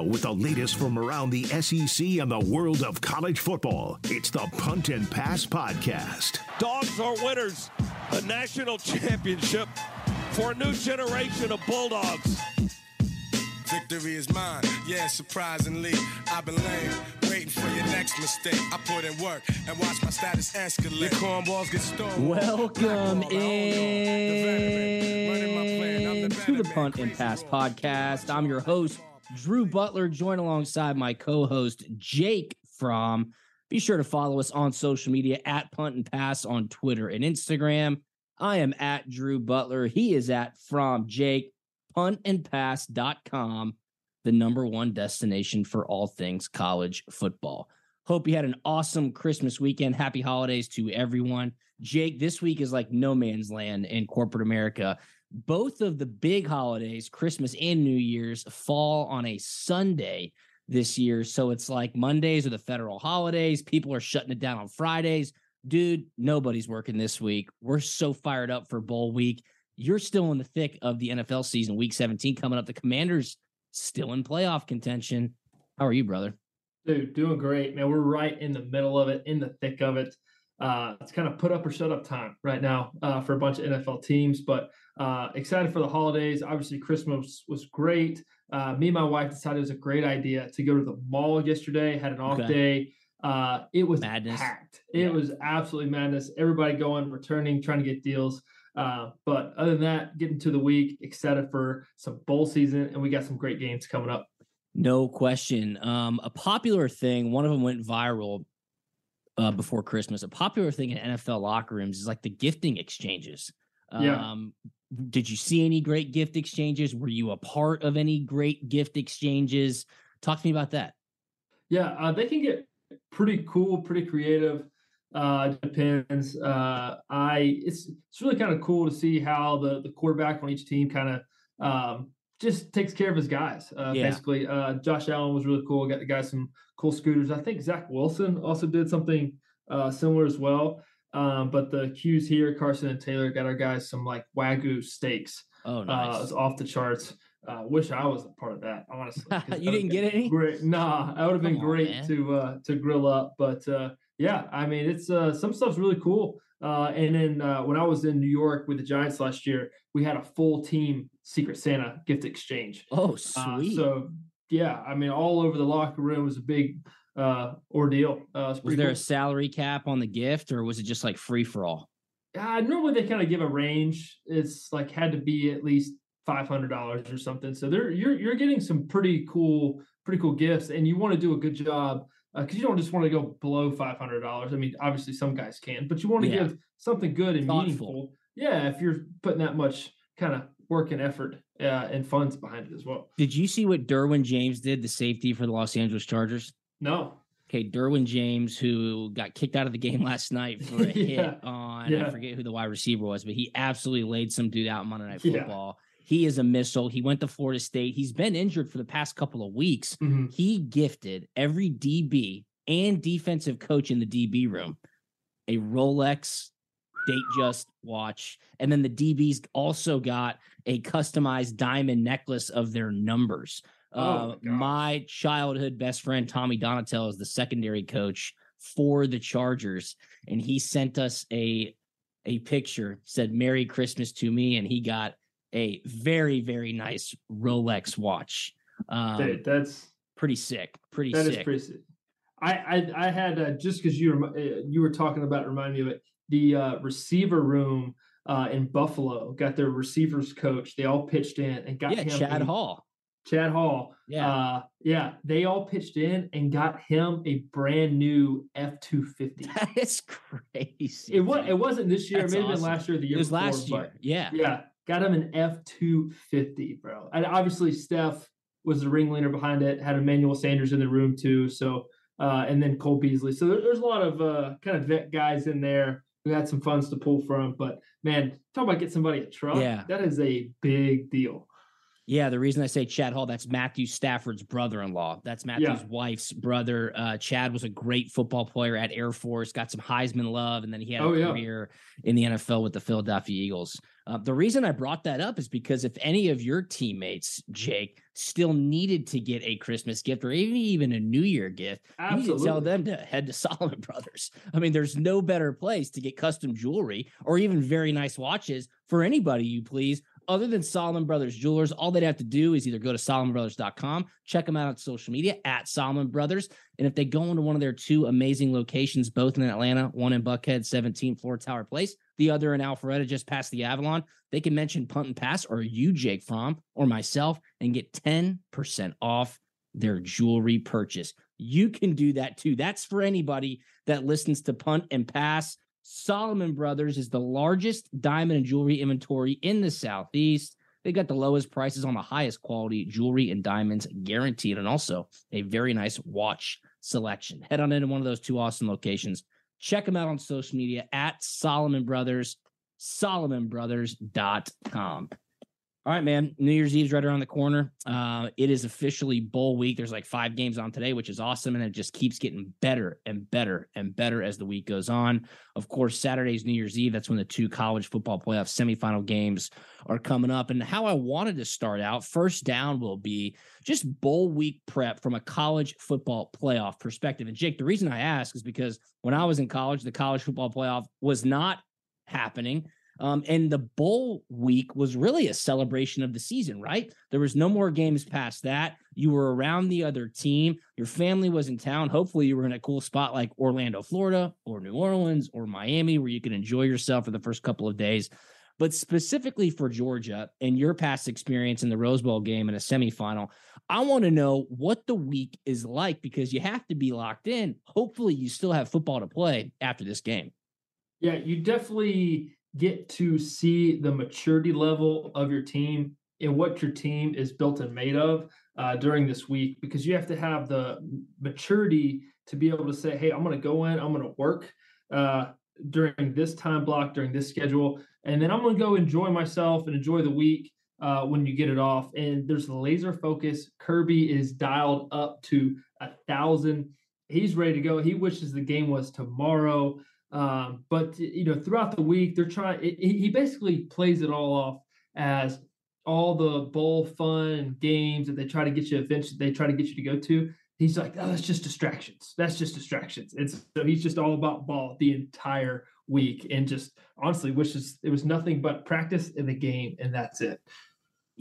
Now, with the latest from around the SEC and the world of college football, it's the Punt and Pass Podcast. Dogs are winners. A national championship for a new generation of Bulldogs. Victory is mine, yeah, surprisingly. I've been lame, waiting for your next mistake. I put in work and watch my status escalate. Your cornballs get stolen. Welcome in to the Punt and Pass podcast. I'm your host, Drew Butler, joined alongside my co host, Jake Fromm. Be sure to follow us on social media at Punt and Pass on Twitter and Instagram. I am at Drew Butler. He is at From Jake, puntandpass.com, the number one destination for all things college football. Hope you had an awesome Christmas weekend. Happy holidays to everyone. Jake, this week is like no man's land in corporate America. Both of the big holidays, Christmas and New Year's, fall on a Sunday this year. So it's like Mondays are the federal holidays. People are shutting it down on Fridays. Dude, nobody's working this week. We're so fired up for bowl week. You're still in the thick of the NFL season, week 17 coming up. The Commanders still in playoff contention. How are you, brother? Dude, doing great, man. We're right in the middle of it, in the thick of it. Uh, it's kind of put up or shut up time right now uh, for a bunch of NFL teams, but uh, excited for the holidays. Obviously, Christmas was great. Uh, me and my wife decided it was a great idea to go to the mall yesterday. Had an off Okay. day. Uh, it was Madness. packed. It Yeah. was absolutely madness. Everybody going, returning, trying to get deals. Uh, but other than that, getting to the week, excited for some bowl season, and we got some great games coming up. No question. Um, a popular thing, one of them went viral uh, before Christmas. A popular thing in NFL locker rooms is like the gifting exchanges. Yeah. Um, did you see any great gift exchanges? Were you a part of any great gift exchanges? Talk to me about that. Yeah, uh, they can get pretty cool, pretty creative. Uh, depends. Uh, I it's it's really kind of cool to see how the the quarterback on each team kind of um, just takes care of his guys. Uh, Yeah. Basically, uh, Josh Allen was really cool. Got the guys some cool scooters. I think Zach Wilson also did something uh, similar as well. Um, but the cues here, Carson and Taylor got our guys some like wagyu steaks. Oh, Uh, nice. it's off the charts. Uh, wish I was a part of that, honestly. you didn't get any? Great. Nah, that would have been on, great man. to uh to grill up. But uh yeah, I mean it's uh some stuff's really cool. Uh and then uh when I was in New York with the Giants last year, we had a full team Secret Santa gift exchange. Oh, Uh, sweet. so yeah, I mean all over the locker room was a big uh ordeal. Uh it's was there cool. a salary cap on the gift or was it just like free for all? Uh, normally they kind of give a range. It's like had to be at least five hundred dollars or something. So there, you're you're getting some pretty cool, pretty cool gifts, and you want to do a good job because you don't just want to go below five hundred dollars. I mean, obviously some guys can, but you want to Yeah. give something good and Thoughtful. meaningful. Yeah, if you're putting that much kind of work and effort uh, and funds behind it as well. Did you see what Derwin James did, the safety for the Los Angeles Chargers? No, Okay, Derwin James, who got kicked out of the game last night for a Yeah. hit on, Yeah. I forget who the wide receiver was, but he absolutely laid some dude out Monday Night Yeah. He is a missile. He went to Florida State. He's been injured for the past couple of weeks. Mhm. He gifted every DB and defensive coach in the DB room a Rolex date just watch. And then the DBs also got a customized diamond necklace of their numbers. Oh Uh, my my childhood best friend Tommy Donatell is the secondary coach for the Chargers, and he sent us a a picture said "Merry Christmas" to me, and he got a very, very nice Rolex watch. Um, Dude, that's pretty sick. Pretty that sick. is pretty sick. I I, I had uh, just because you remi- uh, you were talking about it, remind me of it. The uh, receiver room uh, in Buffalo got their receivers coach. They all pitched in and got yeah, him Chad Hall. Chad Hall. Yeah. Uh, yeah. They all pitched in and got him a brand new F two fifty. That is crazy. It was it wasn't this year. That's it may have awesome. been last year the It year was before, last year. Yeah. yeah, got him an F two fifty, bro. And obviously Steph was the ringleader behind it. Had Emmanuel Sanders in the room too. So uh, and then Cole Beasley. So there, there's a lot of uh, kind of vet guys in there who had some funds to pull from. But man, talk about get somebody a truck. Yeah. that is a big deal. Yeah, the reason I say Chad Hall, that's Matthew Stafford's brother-in-law. That's Matthew's wife's brother. Uh, Chad was a great football player at Air Force, got some Heisman love, and then he had Oh, a yeah. career in the NFL with the Philadelphia Eagles. Uh, the reason I brought that up is because if any of your teammates, Jake, still needed to get a Christmas gift or even even a New Year gift, you need to tell them to head to Solomon Brothers. I mean, there's no better place to get custom jewelry or even very nice watches for anybody you please other than Solomon Brothers Jewelers, all they'd have to do is either go to solomonbrothers.com, check them out on social media at Solomon Brothers. And if they go into one of their two amazing locations, both in Atlanta, one in Buckhead, 17 Floor Tower Place, the other in Alpharetta, just past the Avalon, they can mention Punt and Pass or you, Jake Fromm, or myself, and get 10% off their jewelry purchase. You can do that too. That's for anybody that listens to Punt and Pass. Solomon Brothers is the largest diamond and jewelry inventory in the Southeast. They got the lowest prices on the highest quality jewelry and diamonds guaranteed, and also a very nice watch selection. Head on into one of those two awesome locations. Check them out on social media at Solomon Brothers, solomonbrothers.com. All right, man. New Year's Eve's right around the corner. Uh, it is officially bowl week. There's like five games on today, which is awesome. And it just keeps getting better and better and better as the week goes on. Of course, Saturday's New Year's Eve. That's when the two college football playoff semifinal games are coming up. And how I wanted to start out first down will be just bowl week prep from a college football playoff perspective. And Jake, the reason I ask is because when I was in college, the college football playoff was not happening. Um, and the bowl week was really a celebration of the season, right? There was no more games past that. You were around the other team. Your family was in town. Hopefully, you were in a cool spot like Orlando, Florida, or New Orleans, or Miami, where you could enjoy yourself for the first couple of days. But specifically for Georgia and your past experience in the Rose Bowl game in a semifinal, I want to know what the week is like because you have to be locked in. Hopefully, you still have football to play after this game. Yeah, you definitely get to see the maturity level of your team and what your team is built and made of uh, during this week because you have to have the maturity to be able to say, hey, I'm going to go in, I'm going to work uh, during this time block, during this schedule, and then I'm going to go enjoy myself and enjoy the week uh, when you get it off. And there's laser focus. Kirby is dialed up to a thousand. He's ready to go. He wishes the game was tomorrow. Um, but you know, throughout the week, they're trying. It, he basically plays it all off as all the bowl fun and games that they try to get you eventually they try to get you to go to. He's like, oh, that's just distractions. That's just distractions. And so he's just all about ball the entire week, and just honestly wishes it was nothing but practice in the game, and that's it.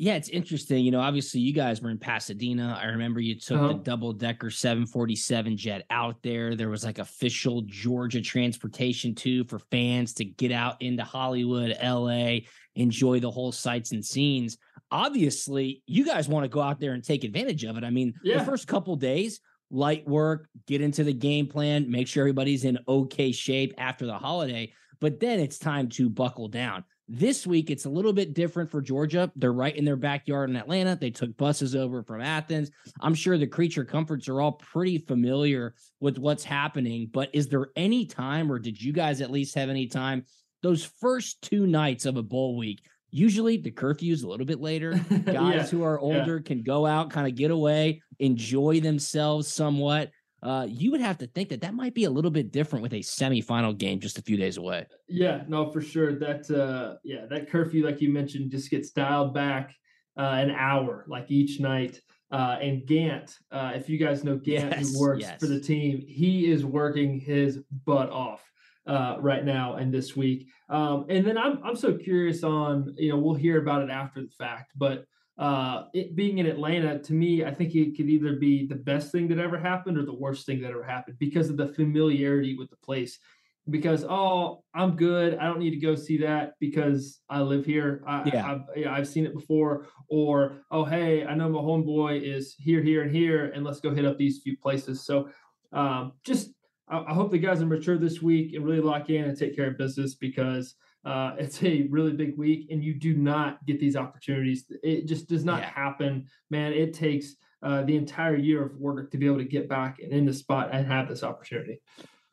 Yeah, it's interesting. You know, obviously you guys were in Pasadena. I remember you took the Uh-huh. double decker 747 jet out there. There was like official Georgia transportation too for fans to get out into Hollywood, LA, enjoy the whole sights and scenes. Obviously, you guys want to go out there and take advantage of it. I mean, Yeah. the first couple days, light work, get into the game plan, make sure everybody's in okay shape after the holiday, but then it's time to buckle down. This week, it's a little bit different for Georgia. They're right in their backyard in Atlanta. They took buses over from Athens. I'm sure the creature comforts are all pretty familiar with what's happening. But is there any time, or did you guys at least have any time, those first two nights of a bowl week? Usually the curfew is a little bit later. Guys Yeah, who are yeah. older can go out, kind of get away, enjoy themselves somewhat. Uh, you would have to think that that might be a little bit different with a semifinal game just a few days away. Yeah, no, for sure. That uh yeah, that curfew, like you mentioned, just gets dialed back uh an hour like each night. Uh and Gant, uh if you guys know Gant Yes, who works yes. for the team, he is working his butt off. uh, right now and this week. Um, and then I'm I'm so curious on you know we'll hear about it after the fact, but uh, it being in Atlanta to me, I think it could either be the best thing that ever happened or the worst thing that ever happened because of the familiarity with the place. Because oh, I'm good. I don't need to go see that because I live here. I, yeah. I've, yeah, I've seen it before. Or oh, hey, I know my homeboy is here, here, and here, and let's go hit up these few places. So um, just I, hope the guys are mature this week and really lock in and take care of business because uh, it's a really big week and you do not get these opportunities. It just does not yeah. happen, man. It takes uh, the entire year of work to be able to get back and in the spot and have this opportunity.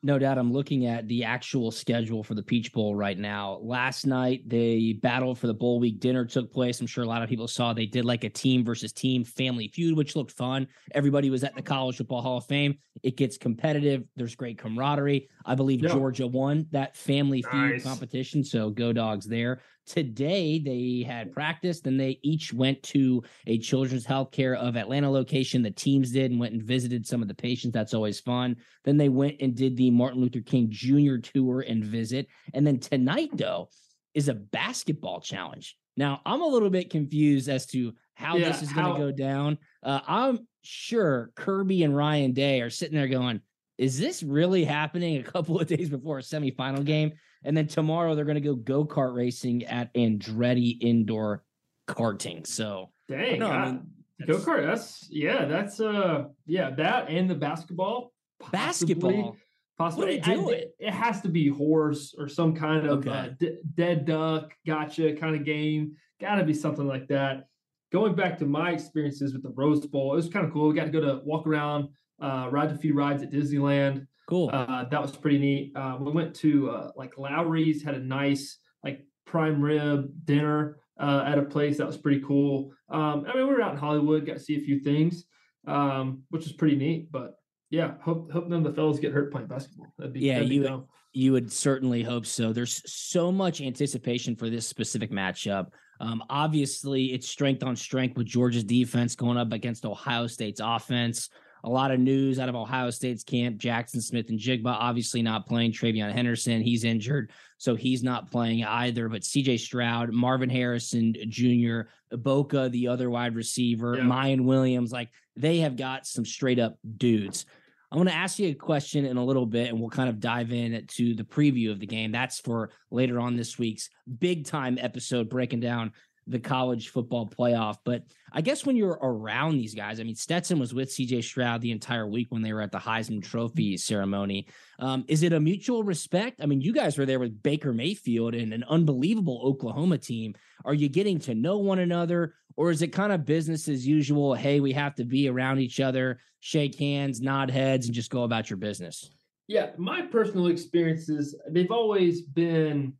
No doubt. I'm looking at the actual schedule for the Peach Bowl right now. Last night, the battle for the bowl week dinner took place. I'm sure a lot of people saw they did like a team versus team family feud, which looked fun. Everybody was at the College Football Hall of Fame. It gets competitive. There's great camaraderie. I believe. Georgia won that family feud competition. So go dogs there. Today they had practice. Then they each went to a Children's Healthcare of Atlanta location. The teams did and went and visited some of the patients. That's always fun. Then they went and did the Martin Luther King Jr. tour and visit. And then tonight, though, is a basketball challenge. Now I'm a little bit confused as to how yeah, this is going to go down. Uh, I'm sure Kirby and Ryan Day are sitting there going, "Is this really happening?" A couple of days before a semifinal game. And then tomorrow they're going to go go kart racing at Andretti Indoor Karting. So, dang, no, I mean, go kart. That's yeah, that's uh, yeah, that and the basketball. Possibly, basketball. Possibly, I, it, it, has to be horse or some kind of okay. uh, d- dead duck, gotcha kind of game. Got to be something like that. Going back to my experiences with the Rose Bowl, it was kind of cool. We got to go to walk around, uh, ride a few rides at Disneyland. Cool. Uh, that was pretty neat. Uh, we went to uh, like Lawry's, had a nice like prime rib dinner uh, at a place that was pretty cool. Um, I mean, we were out in Hollywood, got to see a few things, um, which was pretty neat. But yeah, hope hope none of the fellas get hurt playing basketball. That'd be yeah, that'd you would, you would certainly hope so. There's so much anticipation for this specific matchup. Um, obviously, it's strength on strength with Georgia's defense going up against Ohio State's offense a lot of news out of Ohio State's camp. Jaxon Smith-Njigba obviously not playing. TreVeyon Henderson, he's injured, so he's not playing either. But CJ Stroud, Marvin Harrison Jr., Egbuka, the other wide receiver, yeah. Miyan Williams, like they have got some straight up dudes. I'm going to ask you a question in a little bit, and we'll kind of dive in to the preview of the game. That's for later on this week's big time episode, breaking down the college football playoff. But I guess when you're around these guys, I mean, Stetson was with CJ Stroud the entire week when they were at the Heisman Trophy ceremony. Um, is it a mutual respect? I mean, you guys were there with Baker Mayfield and an unbelievable Oklahoma team. Are you getting to know one another? Or is it kind of business as usual? Hey, we have to be around each other, shake hands, nod heads, and just go about your business? Yeah, my personal experiences, they've always been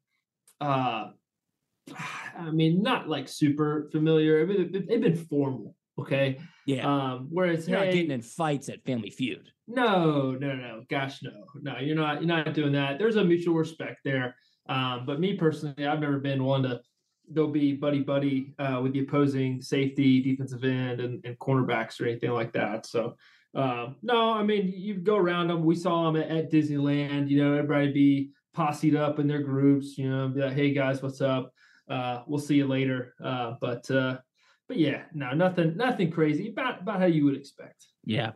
uh I mean, not like super familiar. I mean, they've been formal. Okay. Yeah. Um, whereas you're hey, not getting in fights at Family Feud. No, no, no. Gosh, no, no. You're not. You're not doing that. There's a mutual respect there. Um, but me personally, I've never been one to go be buddy buddy uh, with the opposing safety, defensive end, and, and cornerbacks or anything like that. So. Uh, no, I mean you go around them. We saw them at, at Disneyland. You know, everybody be posseed up in their groups. You know, be like, "Hey guys, what's up?" Uh, we'll see you later. Uh, but uh, but yeah, no, nothing, nothing crazy. About about how you would expect. Yeah.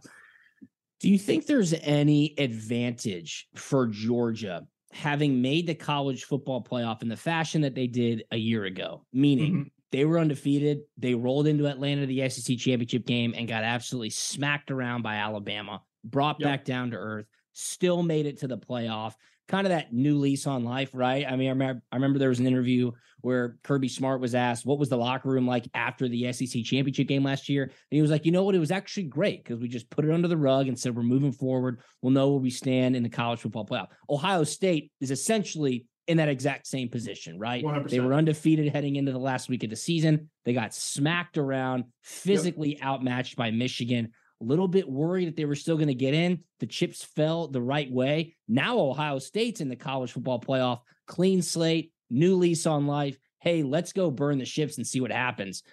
Do you think there's any advantage for Georgia having made the college football playoff in the fashion that they did a year ago? Meaning mm-hmm. they were undefeated, they rolled into Atlanta the SEC championship game and got absolutely smacked around by Alabama, brought yep. back down to earth, still made it to the playoff kind of that new lease on life, right? I mean, I remember, I remember there was an interview where Kirby Smart was asked, what was the locker room like after the SEC championship game last year? And he was like, you know what? It was actually great because we just put it under the rug and said, we're moving forward. We'll know where we stand in the college football playoff. Ohio State is essentially in that exact same position, right? 100%. They were undefeated heading into the last week of the season. They got smacked around, physically yep. outmatched by Michigan a little bit worried that they were still going to get in. The chips fell the right way. Now Ohio State's in the college football playoff, clean slate, new lease on life. Hey, let's go burn the ships and see what happens.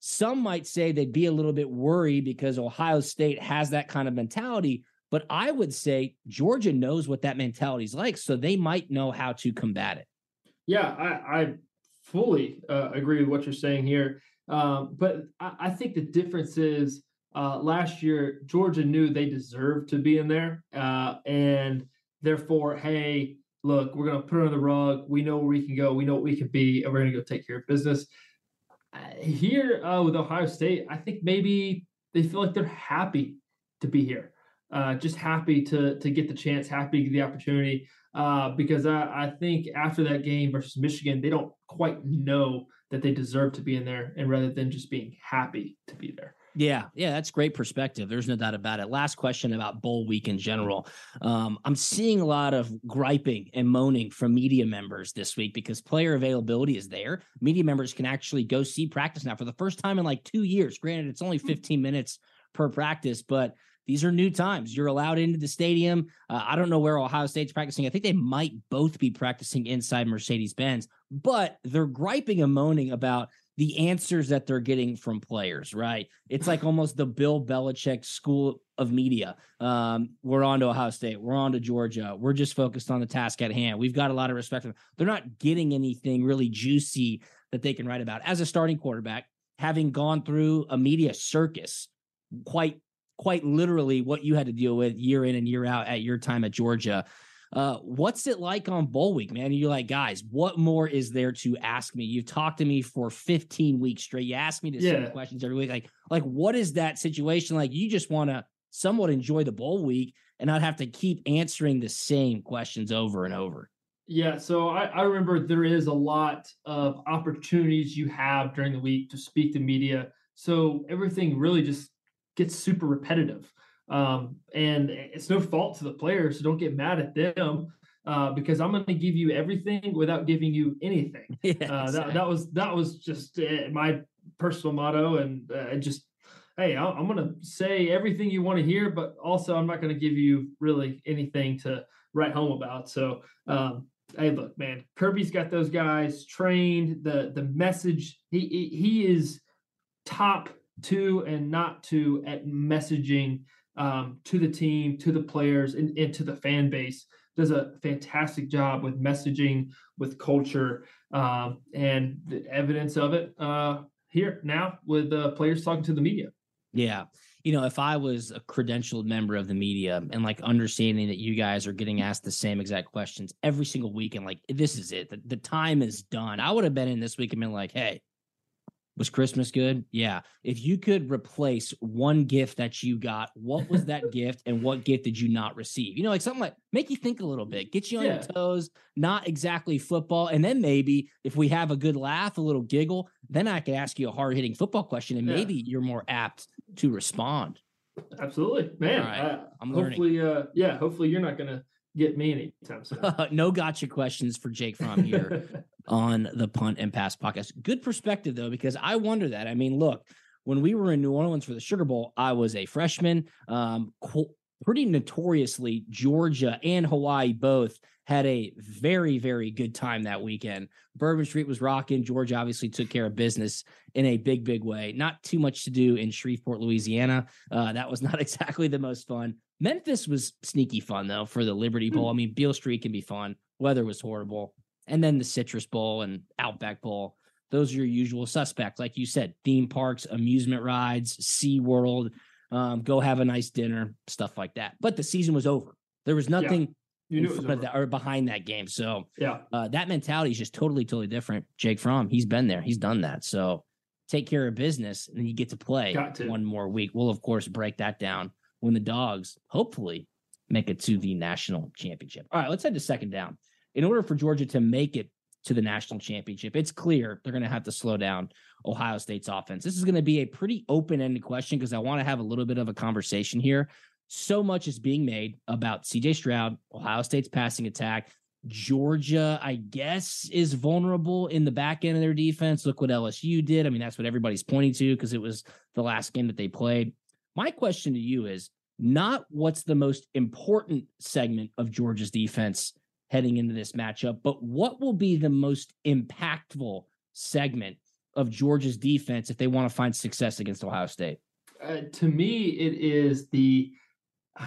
Some might say they'd be a little bit worried because Ohio State has that kind of mentality. But I would say Georgia knows what that mentality is like, so they might know how to combat it. Yeah, I, I fully uh, agree with what you're saying here. Um, but I, I, think the difference is uh, last year, Georgia knew they deserved to be in there. Uh, and therefore, hey, look, we're going to put it on the rug. We know where we can go. We know what we can be, and we're going to go take care of business. Uh, here uh, with Ohio State, I think maybe they feel like they're happy to be here. Uh, just happy to to get the chance, happy to get the opportunity. Uh, because I, I think after that game versus Michigan, they don't quite know that they deserve to be in there, and rather than just being happy to be there. Yeah, yeah, that's great perspective. There's no doubt about it. Last question about bowl week in general. Um, I'm seeing a lot of griping and moaning from media members this week because player availability is there. Media members can actually go see practice now for the first time in like two years. Granted, it's only hmm. 15 minutes per practice, but these are new times. You're allowed into the stadium. Uh, I don't know where Ohio State's practicing. I think they might both be practicing inside Mercedes Benz, but they're griping and moaning about the answers that they're getting from players, right? It's like almost the Bill Belichick school of media. Um, we're on to Ohio State, we're on to Georgia. We're just focused on the task at hand. We've got a lot of respect for them. They're not getting anything really juicy that they can write about. As a starting quarterback, having gone through a media circus, quite quite literally what you had to deal with year in and year out at your time at Georgia. Uh, what's it like on bowl week, man? You're like, guys, what more is there to ask me? You've talked to me for 15 weeks straight. You ask me the yeah. same questions every week. Like, like what is that situation like? You just want to somewhat enjoy the bowl week and not have to keep answering the same questions over and over. Yeah, so I, I remember there is a lot of opportunities you have during the week to speak to media. So everything really just gets super repetitive. Um, and it's no fault to the players, so don't get mad at them. Uh, because I'm going to give you everything without giving you anything. Yeah, uh, that, that was that was just uh, my personal motto, and uh, just hey, i am going to say everything you want to hear, but also I'm not going to give you really anything to write home about. So, um, hey, look, man, Kirby's got those guys trained. The the message he he is top two and not two at messaging um, to the team, to the players, and, and, to the fan base. Does a fantastic job with messaging, with culture, um, and the evidence of it uh, here now with the players talking to the media. Yeah. You know, if I was a credentialed member of the media and like understanding that you guys are getting asked the same exact questions every single week and like this is it, the, the time is done, I would have been in this week and been like, hey, was Christmas good? Yeah. If you could replace one gift that you got, what was that gift and what gift did you not receive? You know, like something like make you think a little bit, get you on yeah. your toes, not exactly football. And then maybe if we have a good laugh, a little giggle, then I could ask you a hard hitting football question and yeah. maybe you're more apt to respond. Absolutely. Man, right. uh, I'm hopefully, uh, yeah, hopefully you're not going to get me anytime soon. no gotcha questions for Jake from here on the Punt and Pass podcast. Good perspective though, because I wonder that. I mean, look, when we were in New Orleans for the Sugar Bowl, I was a freshman. Um, pretty notoriously, Georgia and Hawaii both had a very, very good time that weekend. Bourbon Street was rocking. Georgia obviously took care of business in a big, big way. Not too much to do in Shreveport, Louisiana. Uh, that was not exactly the most fun. Memphis was sneaky fun though for the Liberty Bowl. I mean, Beale Street can be fun. Weather was horrible. And then the Citrus Bowl and Outback Bowl. Those are your usual suspects. Like you said, theme parks, amusement rides, Sea World, um, go have a nice dinner, stuff like that. But the season was over. There was nothing yeah. knew that, or behind that game. So yeah, uh, that mentality is just totally, totally different. Jake Fromm, he's been there, he's done that. So take care of business, and you get to play to. one more week. We'll of course break that down when the dogs hopefully make it to the national championship. All right, let's head to second down. In order for Georgia to make it to the national championship, it's clear they're going to have to slow down Ohio State's offense. This is going to be a pretty open ended question because I want to have a little bit of a conversation here. So much is being made about CJ Stroud, Ohio State's passing attack. Georgia, I guess, is vulnerable in the back end of their defense. Look what LSU did. I mean, that's what everybody's pointing to because it was the last game that they played. My question to you is not what's the most important segment of Georgia's defense heading into this matchup, but what will be the most impactful segment of Georgia's defense if they want to find success against Ohio State? Uh, to me, it is the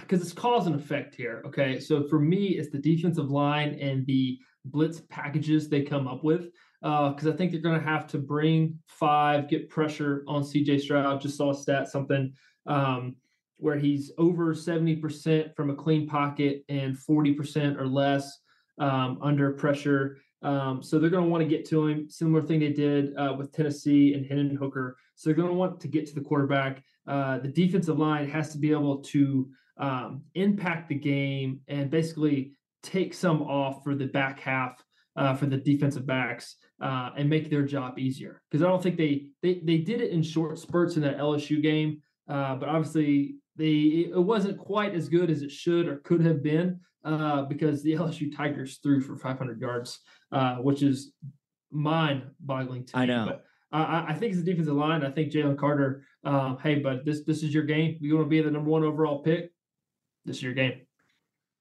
because it's cause and effect here. Okay. So for me, it's the defensive line and the blitz packages they come up with. Because uh, I think they're going to have to bring five, get pressure on CJ Stroud. Just saw a stat, something um, where he's over 70% from a clean pocket and 40% or less um, under pressure. Um, so they're going to want to get to him. Similar thing they did uh, with Tennessee and Hendon Hooker. So they're going to want to get to the quarterback. Uh, the defensive line has to be able to um, impact the game and basically take some off for the back half uh, for the defensive backs uh, and make their job easier. Because I don't think they, they they did it in short spurts in that LSU game, uh, but obviously they it wasn't quite as good as it should or could have been uh, because the LSU Tigers threw for 500 yards, uh, which is mind-boggling to me. I know. But, I, I think it's the defensive line. I think Jalen Carter. Um, hey, bud, this this is your game. You want to be the number one overall pick this is your game.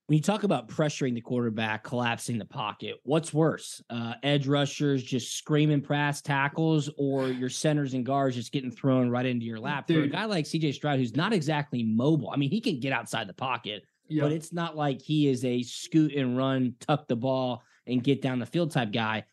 When you talk about pressuring the quarterback, collapsing the pocket, what's worse? Uh, edge rushers just screaming pass tackles, or your centers and guards just getting thrown right into your lap? Dude. For a guy like CJ Stroud, who's not exactly mobile, I mean, he can get outside the pocket, but it's not like he is a scoot and run, tuck the ball, and get down the field type guy.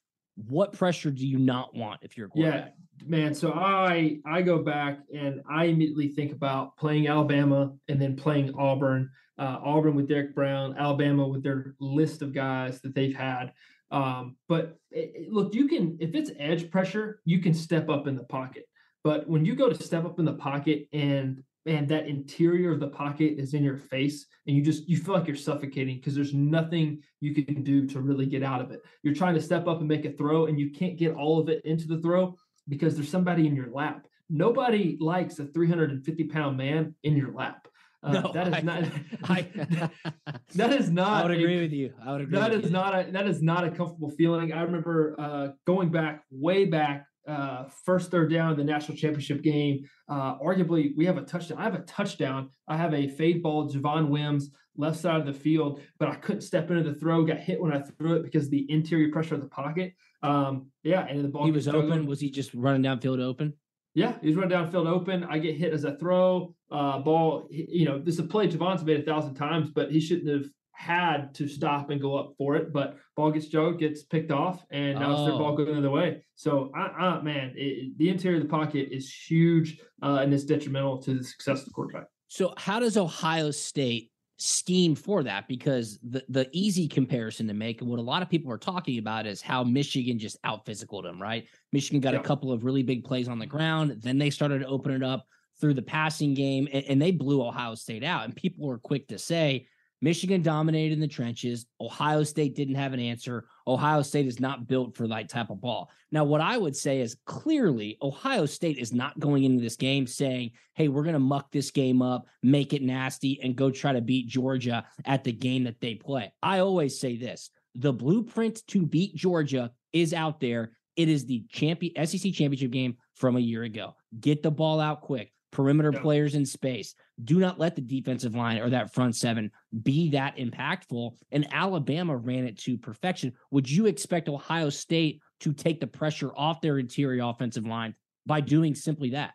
What pressure do you not want if you're a quarterback? Yeah, man. So I I go back and I immediately think about playing Alabama and then playing Auburn uh, Auburn with Derrick Brown, Alabama with their list of guys that they've had. Um, but it, look, you can if it's edge pressure, you can step up in the pocket. But when you go to step up in the pocket and and that interior of the pocket is in your face and you just you feel like you're suffocating because there's nothing you can do to really get out of it you're trying to step up and make a throw and you can't get all of it into the throw because there's somebody in your lap nobody likes a 350 pound man in your lap uh, no, that is I, not. I, that is not. I would agree a, with you. I would agree. That is you. not a. That is not a comfortable feeling. I remember uh, going back, way back, uh, first third down in the national championship game. Uh, arguably, we have a touchdown. I have a touchdown. I have a fade ball, Javon Wims, left side of the field, but I couldn't step into the throw. Got hit when I threw it because the interior pressure of the pocket. Um, yeah, and the ball. He was open. Was he just running downfield open? Yeah, he's running downfield open. I get hit as a throw. Uh, ball, you know, this is a play Javon's made a thousand times, but he shouldn't have had to stop and go up for it. But ball gets Joe, gets picked off, and now oh. it's their ball oh. going the other way. So, uh, uh man, it, the interior of the pocket is huge uh, and it's detrimental to the success of the quarterback. So, how does Ohio State scheme for that because the the easy comparison to make and what a lot of people are talking about is how Michigan just out physical them, right? Michigan got yeah. a couple of really big plays on the ground, then they started to open it up through the passing game and, and they blew Ohio State out. And people were quick to say, Michigan dominated in the trenches. Ohio State didn't have an answer. Ohio State is not built for that type of ball. Now, what I would say is clearly Ohio State is not going into this game saying, hey, we're going to muck this game up, make it nasty, and go try to beat Georgia at the game that they play. I always say this the blueprint to beat Georgia is out there. It is the champion SEC championship game from a year ago. Get the ball out quick perimeter yeah. players in space. Do not let the defensive line or that front seven be that impactful. And Alabama ran it to perfection. Would you expect Ohio State to take the pressure off their interior offensive line by doing simply that?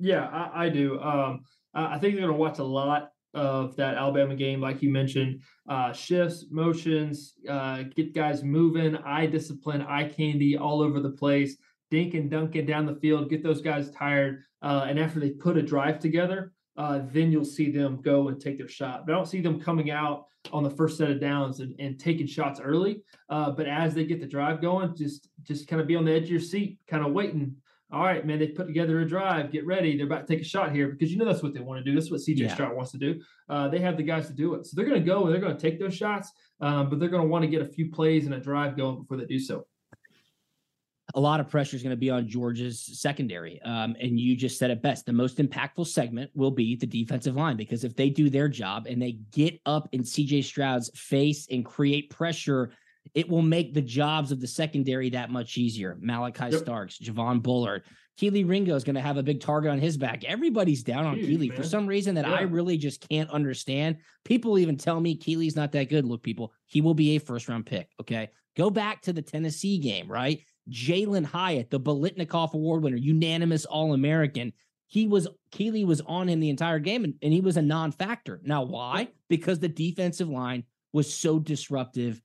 Yeah, I, I do. Um, I think they're going to watch a lot of that Alabama game, like you mentioned, uh, shifts, motions, uh, get guys moving, eye discipline, eye candy all over the place dink and dunking down the field, get those guys tired. Uh, and after they put a drive together, uh, then you'll see them go and take their shot. But I don't see them coming out on the first set of downs and, and taking shots early. Uh, but as they get the drive going, just just kind of be on the edge of your seat, kind of waiting. All right, man, they put together a drive. Get ready. They're about to take a shot here because you know that's what they want to do. That's what CJ yeah. Stroud wants to do. Uh, they have the guys to do it. So they're going to go and they're going to take those shots, um, but they're going to want to get a few plays and a drive going before they do so a lot of pressure is going to be on Georgia's secondary. Um, and you just said it best. The most impactful segment will be the defensive line because if they do their job and they get up in CJ Stroud's face and create pressure, it will make the jobs of the secondary that much easier. Malachi yep. Starks, Javon Bullard, Kelee Ringo is going to have a big target on his back. Everybody's down on Huge, Kelee man. for some reason that yeah. I really just can't understand. People even tell me Kelee's not that good. Look, people, he will be a first round pick. Okay. Go back to the Tennessee game, right? Jalin Hyatt, the Biletnikoff Award winner, unanimous All American. he was Kelee was on him the entire game and, and he was a non-factor. Now, why? Because the defensive line was so disruptive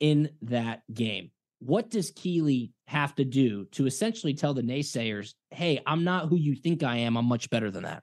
in that game. What does Kelee have to do to essentially tell the naysayers, hey, I'm not who you think I am. I'm much better than that?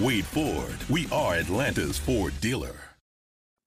Wade Ford, we are Atlanta's Ford dealer.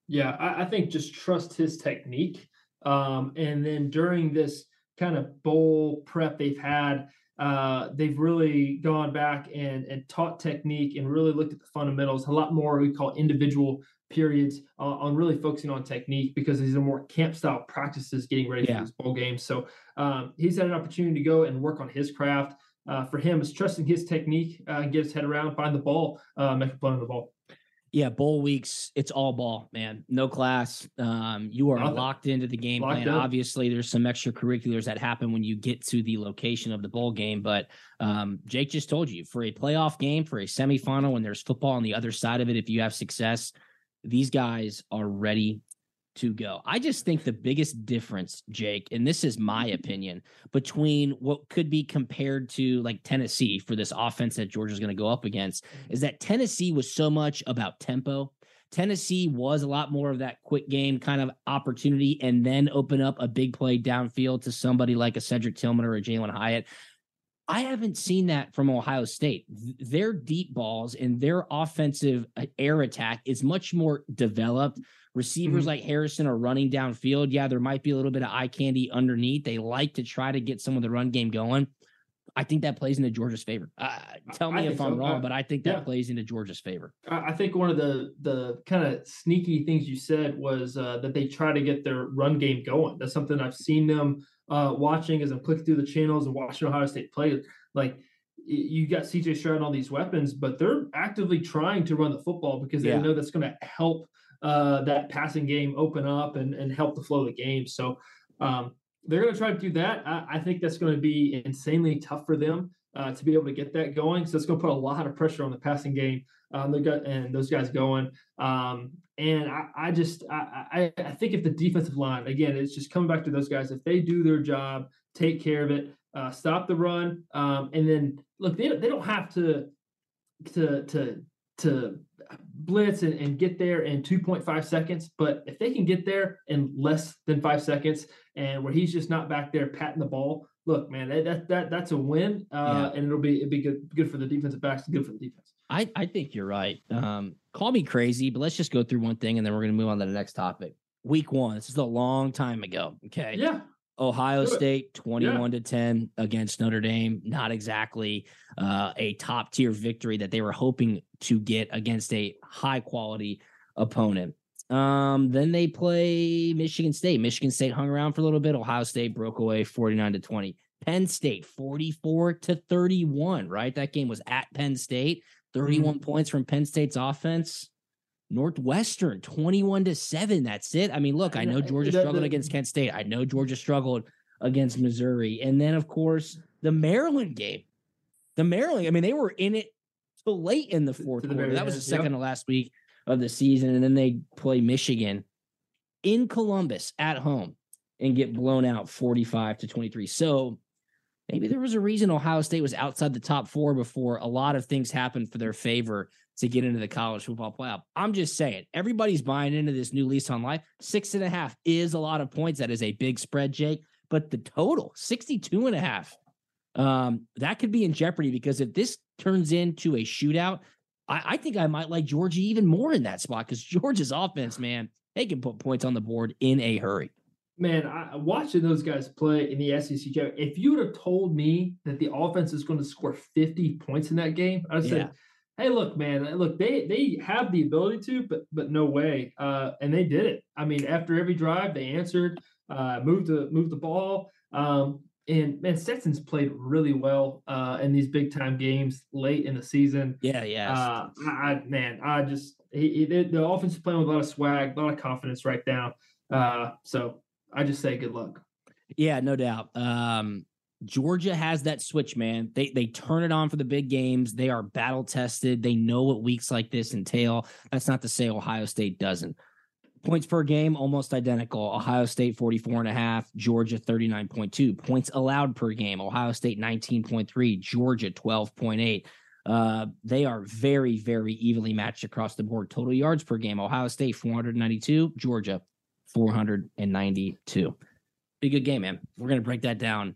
Yeah, I, I think just trust his technique. Um, and then during this kind of bowl prep they've had, uh, they've really gone back and, and taught technique and really looked at the fundamentals, a lot more we call individual periods uh, on really focusing on technique because these are more camp style practices getting ready yeah. for this bowl game. So um, he's had an opportunity to go and work on his craft uh, for him is trusting his technique uh, and get his head around, find the ball, uh, make a play on the ball. Yeah, bowl weeks, it's all ball, man. No class. Um, you are Nothing. locked into the game locked plan. In. Obviously, there's some extracurriculars that happen when you get to the location of the bowl game. But um, Jake just told you for a playoff game, for a semifinal, when there's football on the other side of it, if you have success, these guys are ready to go. I just think the biggest difference, Jake, and this is my opinion, between what could be compared to like Tennessee for this offense that Georgia's going to go up against is that Tennessee was so much about tempo. Tennessee was a lot more of that quick game kind of opportunity and then open up a big play downfield to somebody like a Cedric Tillman or a Jalin Hyatt. I haven't seen that from Ohio State. Their deep balls and their offensive uh, air attack is much more developed Receivers mm-hmm. like Harrison are running downfield. Yeah, there might be a little bit of eye candy underneath. They like to try to get some of the run game going. I think that plays into Georgia's favor. Uh, tell me if I'm wrong, uh, but I think that yeah. plays into Georgia's favor. I think one of the the kind of sneaky things you said was uh, that they try to get their run game going. That's something I've seen them uh, watching as I'm clicking through the channels and watching Ohio State play. Like you got CJ Stroud and all these weapons, but they're actively trying to run the football because they yeah. know that's going to help uh, that passing game open up and, and help the flow of the game. So um, they're going to try to do that. I, I think that's going to be insanely tough for them uh, to be able to get that going. So it's going to put a lot of pressure on the passing game. Um, got and those guys going. Um, and I, I just I, I, I think if the defensive line again, it's just coming back to those guys. If they do their job, take care of it, uh, stop the run, um, and then look, they they don't have to to to to blitz and, and get there in 2.5 seconds. But if they can get there in less than five seconds and where he's just not back there patting the ball, look, man, that that, that that's a win. Uh, yeah. and it'll be it'll be good good for the defensive backs, good for the defense. I, I think you're right. Um, call me crazy, but let's just go through one thing and then we're gonna move on to the next topic. Week one. This is a long time ago. Okay. Yeah. Ohio State 21 yeah. to 10 against Notre Dame. Not exactly uh, a top tier victory that they were hoping to get against a high quality opponent. Um, then they play Michigan State. Michigan State hung around for a little bit. Ohio State broke away 49 to 20. Penn State 44 to 31, right? That game was at Penn State. 31 mm-hmm. points from Penn State's offense. Northwestern 21 to 7. That's it. I mean, look, I know Georgia struggled against Kent State. I know Georgia struggled against Missouri. And then, of course, the Maryland game. The Maryland, I mean, they were in it till late in the fourth the quarter. That was the second yep. to last week of the season. And then they play Michigan in Columbus at home and get blown out 45 to 23. So maybe there was a reason Ohio State was outside the top four before a lot of things happened for their favor to get into the college football playoff. I'm just saying, everybody's buying into this new lease on life. Six and a half is a lot of points. That is a big spread, Jake. But the total, 62 and a half, um, that could be in jeopardy because if this turns into a shootout, I, I think I might like Georgia even more in that spot because Georgia's offense, man, they can put points on the board in a hurry. Man, I, watching those guys play in the SEC, if you would have told me that the offense is going to score 50 points in that game, I would said, yeah. "Hey, look, man, look, they they have the ability to, but but no way." Uh, and they did it. I mean, after every drive, they answered, uh, moved the moved the ball. Um, and man, Stetson's played really well uh, in these big time games late in the season. Yeah, yeah. Uh, I, man, I just he, he, the offense is playing with a lot of swag, a lot of confidence right now. Uh, so I just say good luck. Yeah, no doubt. Um, Georgia has that switch, man. They they turn it on for the big games. They are battle tested. They know what weeks like this entail. That's not to say Ohio State doesn't. Points per game, almost identical. Ohio State 44 and a half, Georgia 39.2. Points allowed per game, Ohio State 19.3, Georgia 12.8. Uh, they are very, very evenly matched across the board. Total yards per game, Ohio State 492, Georgia 492. Be a good game, man. We're going to break that down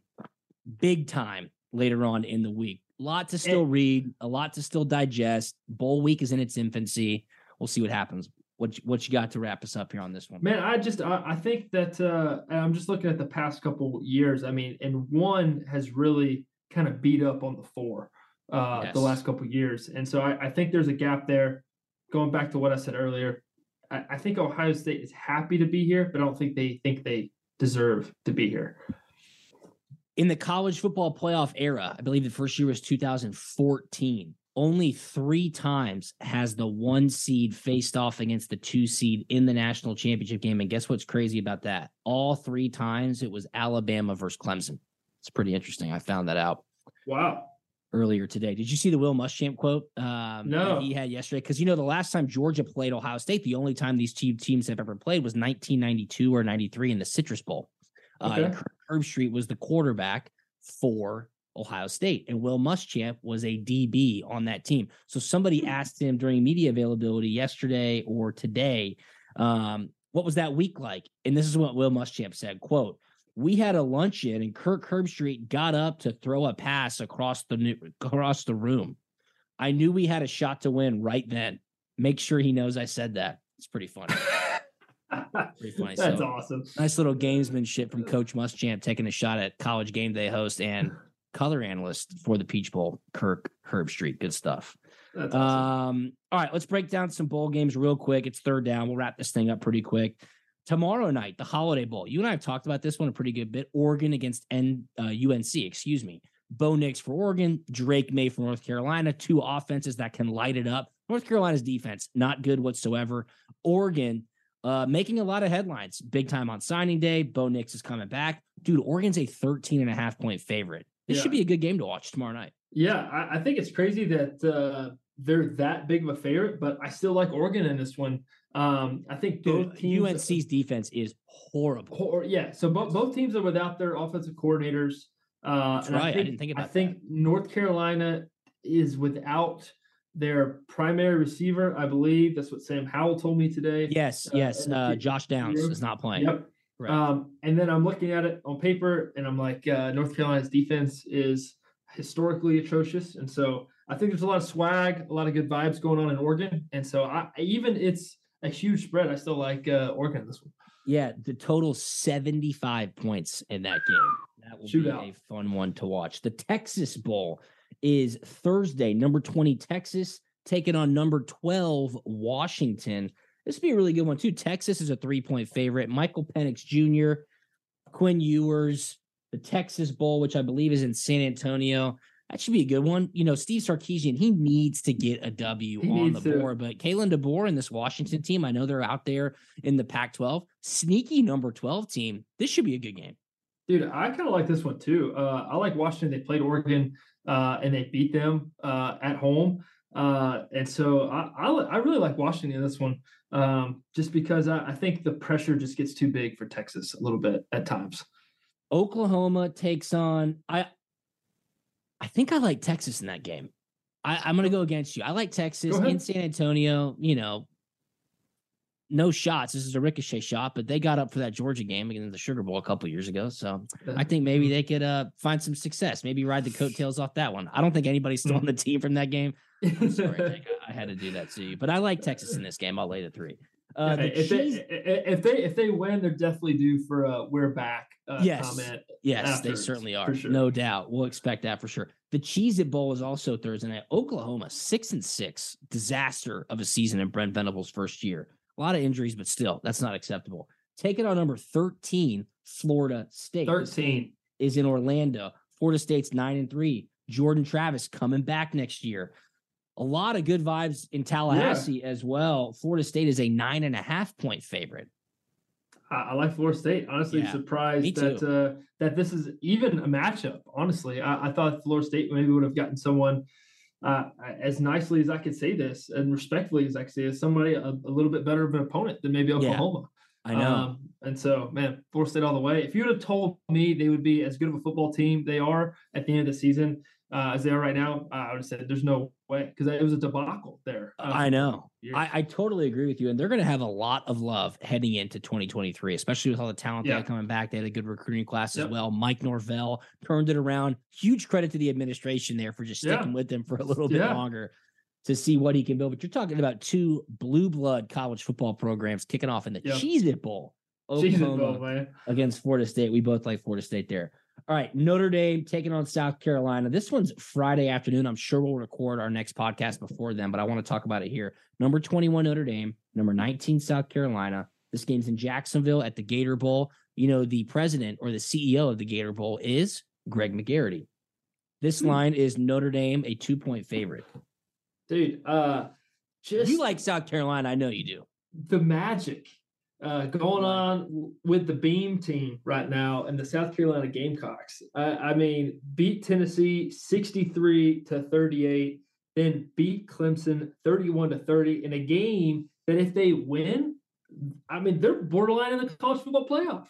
big time later on in the week. A lot to still read, a lot to still digest. Bowl week is in its infancy. We'll see what happens what you, what you got to wrap us up here on this one? Man, I just I, I think that uh, I'm just looking at the past couple years. I mean, and one has really kind of beat up on the four uh, yes. the last couple years, and so I, I, think there's a gap there. Going back to what I said earlier, I, I think Ohio State is happy to be here, but I don't think they think they deserve to be here. In the college football playoff era, I believe the first year was 2014 only three times has the one seed faced off against the two seed in the national championship game. And guess what's crazy about that? All three times it was Alabama versus Clemson. It's pretty interesting. I found that out. Wow. Earlier today. Did you see the Will Muschamp quote? Um, no. He had yesterday. Because, you know, the last time Georgia played Ohio State, the only time these two teams have ever played was 1992 or 93 in the Citrus Bowl. Uh, okay. Uh, Herbstreit was the quarterback for Ohio State, and Will Muschamp was a DB on that team. So somebody hmm. asked him during media availability yesterday or today, um, what was that week like? And this is what Will Muschamp said: "Quote: We had a luncheon, and Kirk Herbstreit got up to throw a pass across the across the room. I knew we had a shot to win right then. Make sure he knows I said that. It's pretty funny." Pretty funny. That's so, awesome. Nice little gamesmanship from Coach Muschamp taking a shot at college game day host and color analyst for the Peach Bowl, Kirk Herbstreit. Good stuff. Awesome. Um, all right, let's break down some bowl games real quick. It's third down. We'll wrap this thing up pretty quick. Tomorrow night, the Holiday Bowl. You and I have talked about this one a pretty good bit. Oregon against N, uh, UNC, excuse me. Bo Nix for Oregon, Drake Maye for North Carolina. Two offenses that can light it up. North Carolina's defense, not good whatsoever. Oregon, uh, making a lot of headlines. Big time on signing day. Bo Nix is coming back. Dude, Oregon's a 13 and a half point favorite. This yeah. should be a good game to watch tomorrow night. Yeah, I, I think it's crazy that uh, they're that big of a favorite, but I still like Oregon in this one. Um, I think both teams. UNC's defense is horrible. Hor- yeah, so both both teams are without their offensive coordinators. Uh, That's right. I, think, I, didn't think about. I think that. North Carolina is without their primary receiver. I believe that's what Sam Howell told me today. Yes, uh, yes. Uh, Josh Downs is not playing. Yep. Right. Um, and then I'm looking at it on paper, and I'm like, uh, North Carolina's defense is historically atrocious, and so I think there's a lot of swag, a lot of good vibes going on in Oregon, and so I even it's a huge spread. I still like uh, Oregon this one. Yeah, the total 75 points in that game. That will Shootout. be a fun one to watch. The Texas Bowl is Thursday. Number 20 Texas taking on number 12 Washington. This would be a really good one too. Texas is a three point favorite. Michael Penix Jr., Quinn Ewers, the Texas Bowl, which I believe is in San Antonio. That should be a good one. You know, Steve Sarkisian, he needs to get a W he on the to. board. But Kalen DeBoer and this Washington team, I know they're out there in the Pac 12. Sneaky number 12 team. This should be a good game. Dude, I kind of like this one too. Uh, I like Washington. They played Oregon uh, and they beat them uh, at home. Uh, and so I, I, I really like Washington in this one um, just because I, I, think the pressure just gets too big for Texas a little bit at times. Oklahoma takes on I. I think I like Texas in that game. I, am going to go against you. I like Texas in San Antonio. You know, no shots. This is a ricochet shot, but they got up for that Georgia game against the Sugar Bowl a couple years ago. So I think maybe they could uh, find some success. Maybe ride the coattails off that one. I don't think anybody's still on the team from that game. I'm sorry, Jake, I, had to do that to you, but I like Texas in this game. I'll lay the three. Uh, the if, cheese, they, if they if they win, they're definitely due for a "we're back" uh, Yes. comment. yes, they certainly are. sure. No doubt. We'll expect that for sure. The Cheez It Bowl is also Thursday night. Oklahoma, six and six, disaster of a season in Brent Venables' first year. A lot of injuries, but still, that's not acceptable. Taking on number 13, Florida State. Thirteen. is in Orlando. Florida State's nine and three. Jordan Travis coming back next year. A lot of good vibes in Tallahassee as well. Florida State is a nine and a half point favorite. I, I like Florida State. Honestly, Yeah, surprised that uh, that this is even a matchup. Honestly, I, I thought Florida State maybe would have gotten someone uh, as nicely as I could say this and respectfully as I could say this, somebody a, a little bit better of an opponent than maybe Oklahoma. I know. Um, and so, man, Florida State all the way. If you would have told me they would be as good of a football team they are at the end of the season uh, as they are right now, uh, I would have said there's no way because it was a debacle there. uh, I know. I, I totally agree with you. And they're going to have a lot of love heading into 2023, especially with all the talent they had coming back. They had a good recruiting class as well. Mike Norvell turned it around. Huge credit to the administration there for just Yeah. sticking with them for a little bit Yeah. longer to see what he can build. But you're talking about two blue blood college football programs kicking off in the Yeah. Cheez It Bowl. Oklahoma man. against Florida State. We both like Florida State there. All right, Notre Dame taking on South Carolina. This one's Friday afternoon. I'm sure we'll record our next podcast before then, but I want to talk about it here. Number 21 Notre Dame, number 19 South Carolina. This game's in Jacksonville at the Gator Bowl. You know, the president or the CEO of the Gator Bowl is Greg McGarity. This line is Notre Dame a two point favorite. dude. Uh, just You like South Carolina, I know you do. the magic uh, going on with the Beam team right now and the South Carolina Gamecocks. I, I mean, beat Tennessee 63 to 38, then beat Clemson 31 to 30 in a game that if they win, I mean, they're borderline in the college football playoff.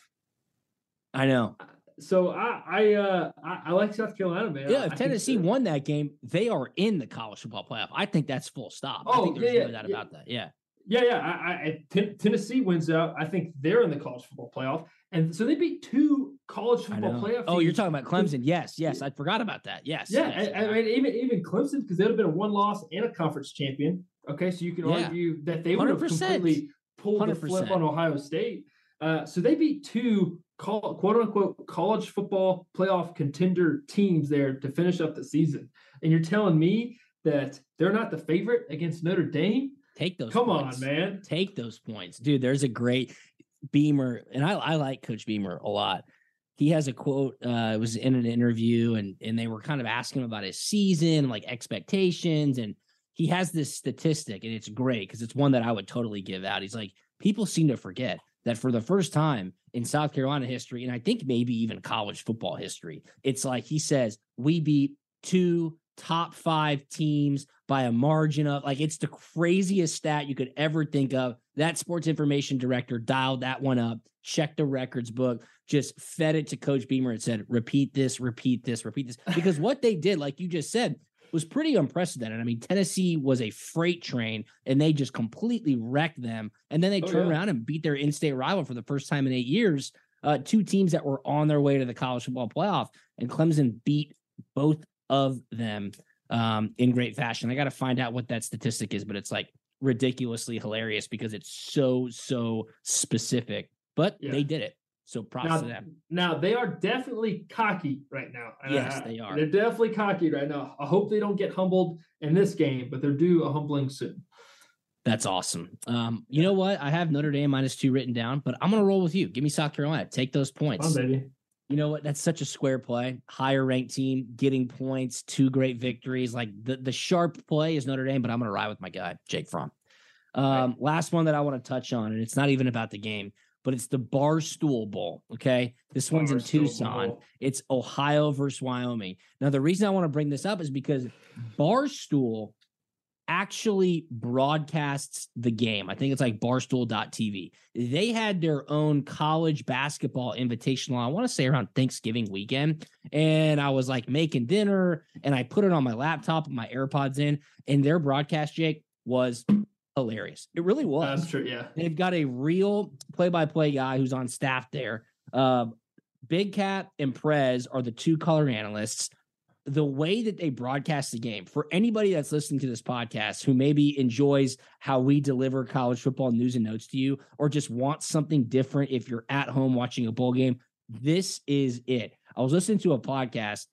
I know. So I I uh I, I like South Carolina, man. Yeah, if think Tennessee won that game, they are in the college football playoff. I think that's full stop. I Oh, think there's yeah, no doubt yeah. about that. Yeah. Yeah, yeah. I, I, Ten- Tennessee wins out. I think they're in the college football playoff, and so they beat two college football playoff. Oh, you're talking about Clemson. Yes, yes. I forgot about that. Yes. Yeah, yes, I, I mean, even even Clemson because they'd have been a one loss and a conference champion. Okay, so you can Yeah. argue that they would have 100%. completely pulled the flip on Ohio State. Uh, so they beat two call, quote unquote college football playoff contender teams there to finish up the season, and you're telling me that they're not the favorite against Notre Dame? Take those. Come points. on, man. Take those points, dude. There's a great Beamer, and I, I like Coach Beamer a lot. He has a quote. Uh, it was in an interview, and and they were kind of asking him about his season, like expectations, and he has this statistic, and it's great because it's one that I would totally give out. He's like, people seem to forget that for the first time in South Carolina history, and I think maybe even college football history, it's like he says, we beat two top five teams by a margin of like it's the craziest stat you could ever think of. That sports information director dialed that one up, checked the records book, just fed it to Coach Beamer and said, repeat this, repeat this, repeat this. Because what they did, like you just said, was pretty unprecedented. I mean, Tennessee was a freight train and they just completely wrecked them. And then they Oh, turned yeah. around and beat their in state rival for the first time in eight years. Uh, two teams that were on their way to the college football playoff, and Clemson beat both of them um, in great fashion. I got to find out what that statistic is, but it's like ridiculously hilarious because it's so, so specific. But Yeah. they did it. So props Now, to them. now they are definitely cocky right now. Yes, I- they are. They're definitely cocky right now. I hope they don't get humbled in this game, but they're due a humbling soon. That's awesome. Um, you know what? I have Notre Dame minus two written down, but I'm gonna roll with you. Give me South Carolina. Take those points. on, baby. You know what? That's such a square play. Higher ranked team getting points, two great victories. Like the, the sharp play is Notre Dame, but I'm gonna ride with my guy, Jake Fromm. Um, last one that I want to touch on, and it's not even about the game, but it's the Barstool Bowl. Okay. This one's in Tucson. Bowl. It's Ohio versus Wyoming. Now, the reason I want to bring this up is because Barstool actually broadcasts the game. I think it's like barstool.tv. They had their own college basketball invitational, I want to say around Thanksgiving weekend. And I was like making dinner and I put it on my laptop my AirPods in, and their broadcast, Jake, was hilarious. It really was. I'm sure. Yeah. They've got a real play-by-play guy who's on staff there. Um, Big Cat and Prez are the two color analysts. The way that they broadcast the game for anybody that's listening to this podcast who maybe enjoys how we deliver college football news and notes to you, or just wants something different if you're at home watching a bowl game, this is it. I was listening to a podcast.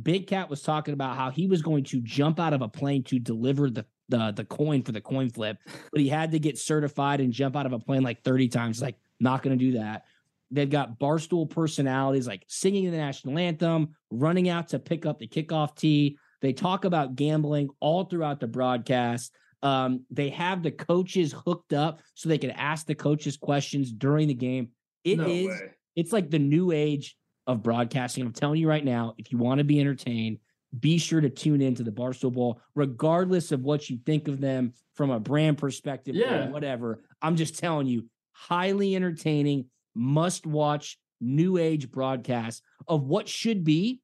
Big Cat was talking about how he was going to jump out of a plane to deliver the the, the coin for the coin flip, but he had to get certified and jump out of a plane like 30 times. Like, not going to do that. They've got barstool personalities like singing the national anthem, running out to pick up the kickoff tee. They talk about gambling all throughout the broadcast. Um, they have the coaches hooked up so they can ask the coaches questions during the game. It No is, way. it's like the new age of broadcasting. I'm telling you right now, if you want to be entertained, be sure to tune into the Barstool Bowl, regardless of what you think of them from a brand perspective Yeah. or whatever. I'm just telling you, highly entertaining, must watch new age broadcast of what should be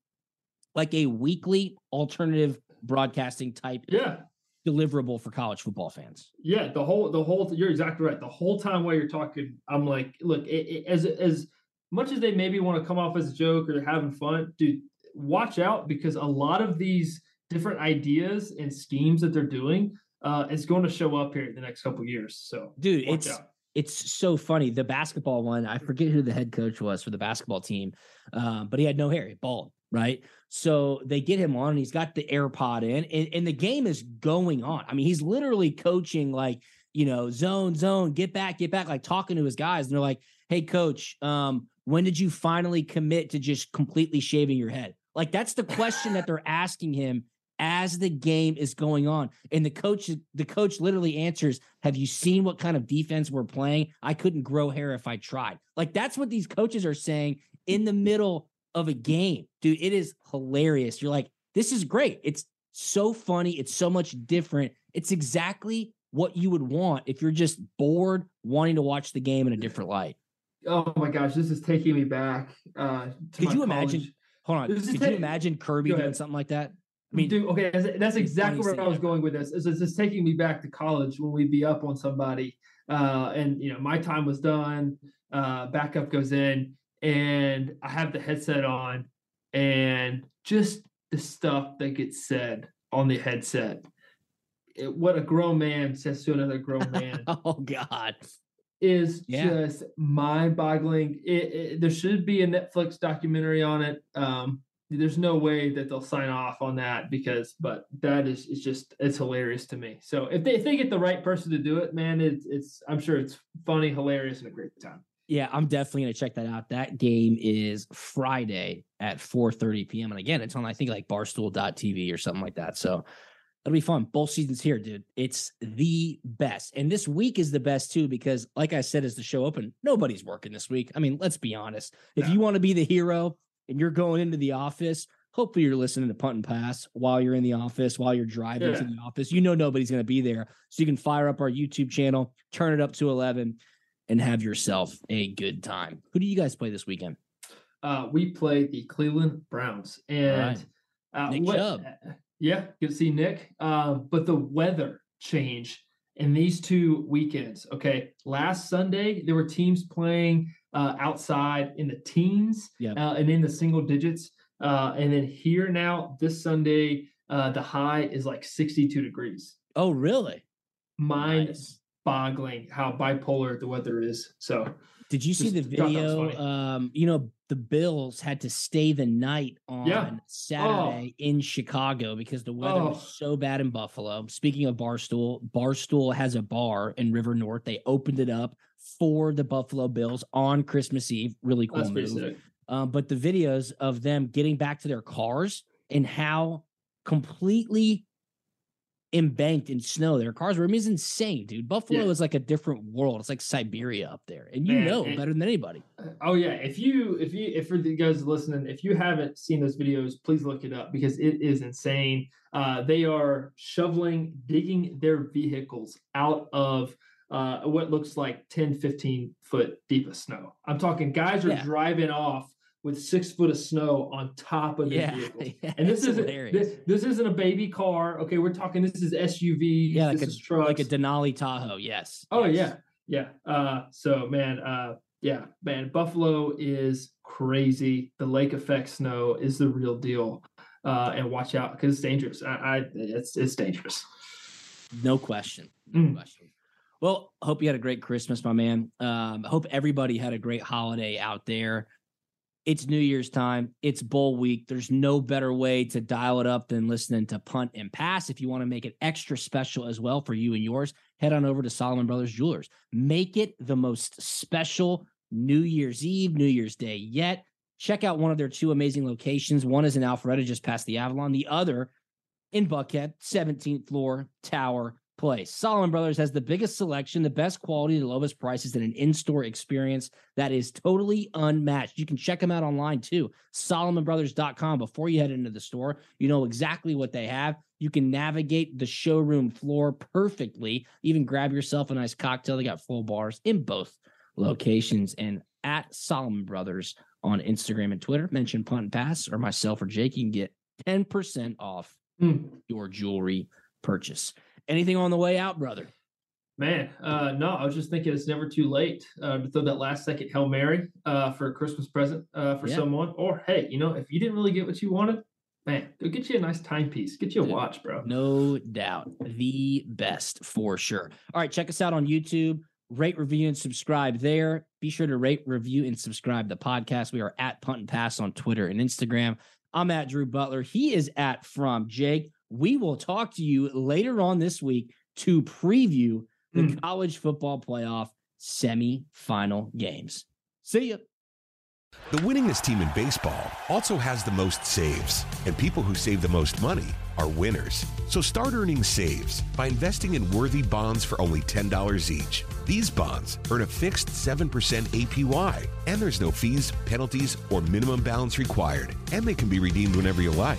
like a weekly alternative broadcasting type Yeah. deliverable for college football fans. Yeah, the whole the whole you're exactly right. The whole time while you're talking, I'm like, look, it, it- as as much as they maybe want to come off as a joke or they're having fun, dude, watch out because a lot of these different ideas and schemes that they're doing uh, is going to show up here in the next couple years. So, Dude, watch it's out. It's so funny. The basketball one, I forget who the head coach was for the basketball team, um, but he had no hair, bald, right? So they get him on, and he's got the AirPod in, and, and the game is going on. I mean, he's literally coaching like you know, zone, zone, get back, get back, like talking to his guys, and they're like, "Hey, coach, um, when did you finally commit to just completely shaving your head?" Like that's the question that they're asking him as the game is going on. And the coach, the coach literally answers, Have you seen what kind of defense we're playing? I couldn't grow hair if I tried. Like that's what these coaches are saying in the middle of a game. Dude, it is hilarious. You're like, this is great. It's so funny. It's so much different. It's exactly what you would want if you're just bored wanting to watch the game in a different light. Oh my gosh, this is taking me back. Uh, Could you imagine? Hold on. Could you imagine Kirby doing something like that? I mean, dude, okay, that's, that's exactly where I was going with this. Is it's just taking me back to college when we'd be up on somebody, uh, and you know my time was done. Uh, backup goes in, and I have the headset on, and just the stuff that gets said on the headset. It- what a grown man says to another grown man Oh God. is Yeah. just mind-boggling. It, it, there should be a Netflix documentary on it. Um, there's no way that they'll sign off on that because, but that is it's just it's hilarious to me. So if they if they get the right person to do it, man, it's it's I'm sure it's funny, hilarious, and a great time. Yeah, I'm definitely gonna check that out. That game is Friday at 4:30 p.m. And again, it's on I think like barstool.tv or something like that. So it'll be fun. Both seasons here, dude. It's the best. And this week is the best too, because like I said, as the show opened, nobody's working this week. I mean, let's be honest. If No. you want to be the hero and you're going into the office, hopefully you're listening to Punt and Pass while you're in the office, while you're driving to the office. You know nobody's gonna be there. So you can fire up our YouTube channel, turn it up to 11 and have yourself a good time. Who do you guys play this weekend? Uh, we play the Cleveland Browns, and uh, Nick what- Chubb. yeah, good to see Nick. Uh, but the weather change in these two weekends. Okay, last Sunday there were teams playing uh, outside in the teens Yeah. uh, and in the single digits, uh, and then here now this Sunday uh, the high is like 62 degrees. Oh, really? Mind Nice. boggling how bipolar the weather is. So Did you see the Just thought that was video? Um, you know, the Bills had to stay the night on Yeah. Saturday in Chicago because the weather Oh. was so bad in Buffalo. Speaking of Barstool, Barstool has a bar in River North. They opened it up for the Buffalo Bills on Christmas Eve. Really cool move. um, but the videos of them getting back to their cars and how completely embanked in snow their cars were. I mean, it's insane, dude. Buffalo Yeah. is like a different world. It's like Siberia up there, and you Man, know better than anybody. Oh yeah, if you if you if for the guys listening, if you haven't seen those videos, please look it up because it is insane. Uh, they are shoveling, digging their vehicles out of uh, what looks like 10, 15 foot deep of snow. I'm talking guys are Yeah. driving off with six foot of snow on top of Yeah, the vehicle. yeah, and this isn't this, this isn't a baby car. Okay, we're talking. This is SUV. Yeah, like this a is trucks. like a Denali Tahoe. Yes. Oh yes. yeah, yeah. Uh, so man, uh, yeah, man, Buffalo is crazy. The lake effect snow is the real deal. Uh, and watch out because it's dangerous. I, I, it's it's dangerous. No question. No Mm. question. Well, hope you had a great Christmas, my man. Um, hope everybody had a great holiday out there. It's New Year's time. It's bowl week. There's no better way to dial it up than listening to Punt and Pass. If you want to make it extra special as well for you and yours, head on over to Solomon Brothers Jewelers. Make it the most special New Year's Eve, New Year's Day yet. Check out one of their two amazing locations. One is in Alpharetta, just past the Avalon. The other in Buckhead, 17th floor, Tower Place. Solomon Brothers has the biggest selection, the best quality, the lowest prices, and an in store experience that is totally unmatched. You can check them out online too, solomonbrothers.com. Before you head into the store, you know exactly what they have. You can navigate the showroom floor perfectly, even grab yourself a nice cocktail. They got full bars in both locations and at Solomon Brothers on Instagram and Twitter. Mention Punt and Pass or myself or Jake. You can get 10% off Mm. your jewelry purchase. Anything on the way out, brother? Man, uh, no, I was just thinking it's never too late uh, to throw that last second Hail Mary uh, for a Christmas present uh, for Yeah. someone. Or, hey, you know, if you didn't really get what you wanted, man, go get you a nice timepiece. Get you a watch, bro. No doubt. The best for sure. All right, check us out on YouTube. Rate, review, and subscribe there. Be sure to rate, review, and subscribe the podcast. We are at Punt and Pass on Twitter and Instagram. I'm at Drew Butler. He is at From Jake. We will talk to you later on this week to preview the Mm. college football playoff semifinal games. See ya. The winningest team in baseball also has the most saves, and people who save the most money are winners. So start earning saves by investing in worthy bonds for only $10 each. These bonds earn a fixed 7% APY, and there's no fees, penalties, or minimum balance required, and they can be redeemed whenever you like.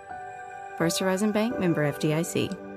First Horizon Bank member FDIC.